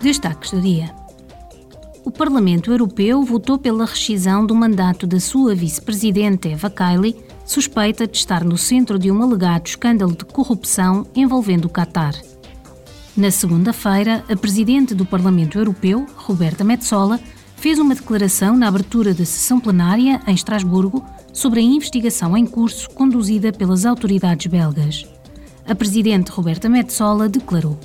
Destaques do dia. O Parlamento Europeu votou pela rescisão do mandato da sua vice-presidente Eva Kaili, suspeita de estar no centro de um alegado escândalo de corrupção envolvendo o Qatar. Na segunda-feira, a presidente do Parlamento Europeu, Roberta Metsola, fez uma declaração na abertura da sessão plenária em Estrasburgo sobre a investigação em curso conduzida pelas autoridades belgas. A presidente Roberta Metsola declarou: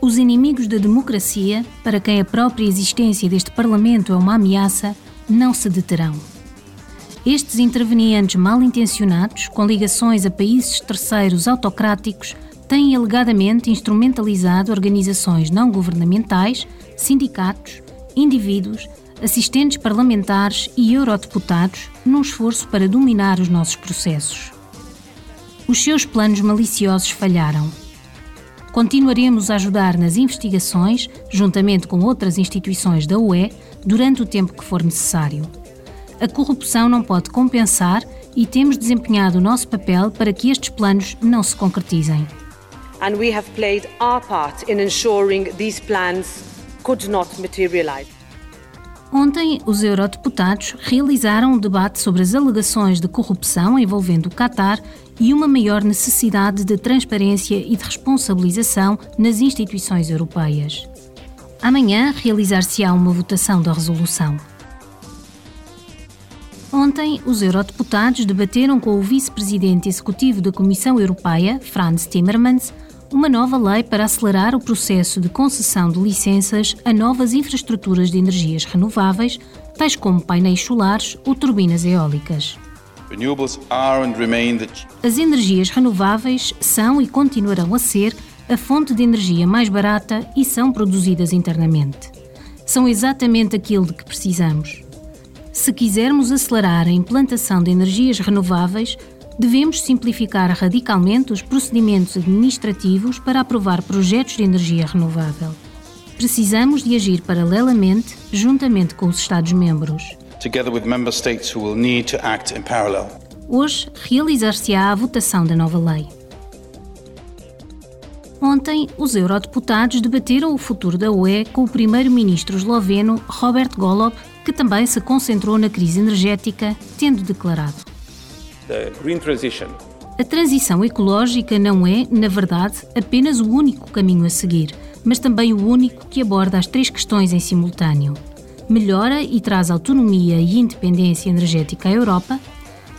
Os inimigos da democracia, para quem a própria existência deste Parlamento é uma ameaça, não se deterão. Estes intervenientes mal intencionados, com ligações a países terceiros autocráticos, têm alegadamente instrumentalizado organizações não governamentais, sindicatos, indivíduos, assistentes parlamentares e eurodeputados num esforço para dominar os nossos processos. Os seus planos maliciosos falharam. Continuaremos a ajudar nas investigações, juntamente com outras instituições da UE, durante o tempo que for necessário. A corrupção não pode compensar e temos desempenhado o nosso papel para que estes planos não se concretizem. And we have played our part in ensuring these plans could not materialize. Ontem, os eurodeputados realizaram um debate sobre as alegações de corrupção envolvendo o Qatar e uma maior necessidade de transparência e de responsabilização nas instituições europeias. Amanhã realizar-se-á uma votação da resolução. Ontem, os eurodeputados debateram com o vice-presidente executivo da Comissão Europeia, Franz Timmermans, uma nova lei para acelerar o processo de concessão de licenças a novas infraestruturas de energias renováveis, tais como painéis solares ou turbinas eólicas. As energias renováveis são e continuarão a ser a fonte de energia mais barata e são produzidas internamente. São exatamente aquilo de que precisamos. Se quisermos acelerar a implantação de energias renováveis, devemos simplificar radicalmente os procedimentos administrativos para aprovar projetos de energia renovável. Precisamos de agir paralelamente, juntamente com os Estados-membros. Hoje realizar-se-á a votação da nova lei. Ontem, os eurodeputados debateram o futuro da UE com o primeiro-ministro esloveno Robert Golob que também se concentrou na crise energética, tendo declarado: A transição ecológica não é, na verdade, apenas o único caminho a seguir, mas também o único que aborda as três questões em simultâneo. Melhora e traz autonomia e independência energética à Europa,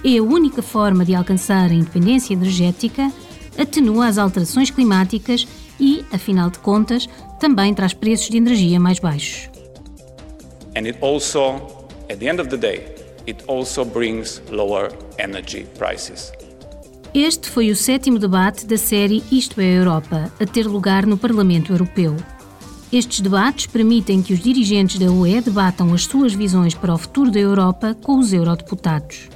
é a única forma de alcançar a independência energética, atenua as alterações climáticas e, afinal de contas, também traz preços de energia mais baixos. And it also, at the end of the day, it also brings lower energy prices. Este foi o sétimo debate da série Isto é Europa, a ter lugar no Parlamento Europeu. Estes debates permitem que os dirigentes da UE debatam as suas visões para o futuro da Europa com os eurodeputados.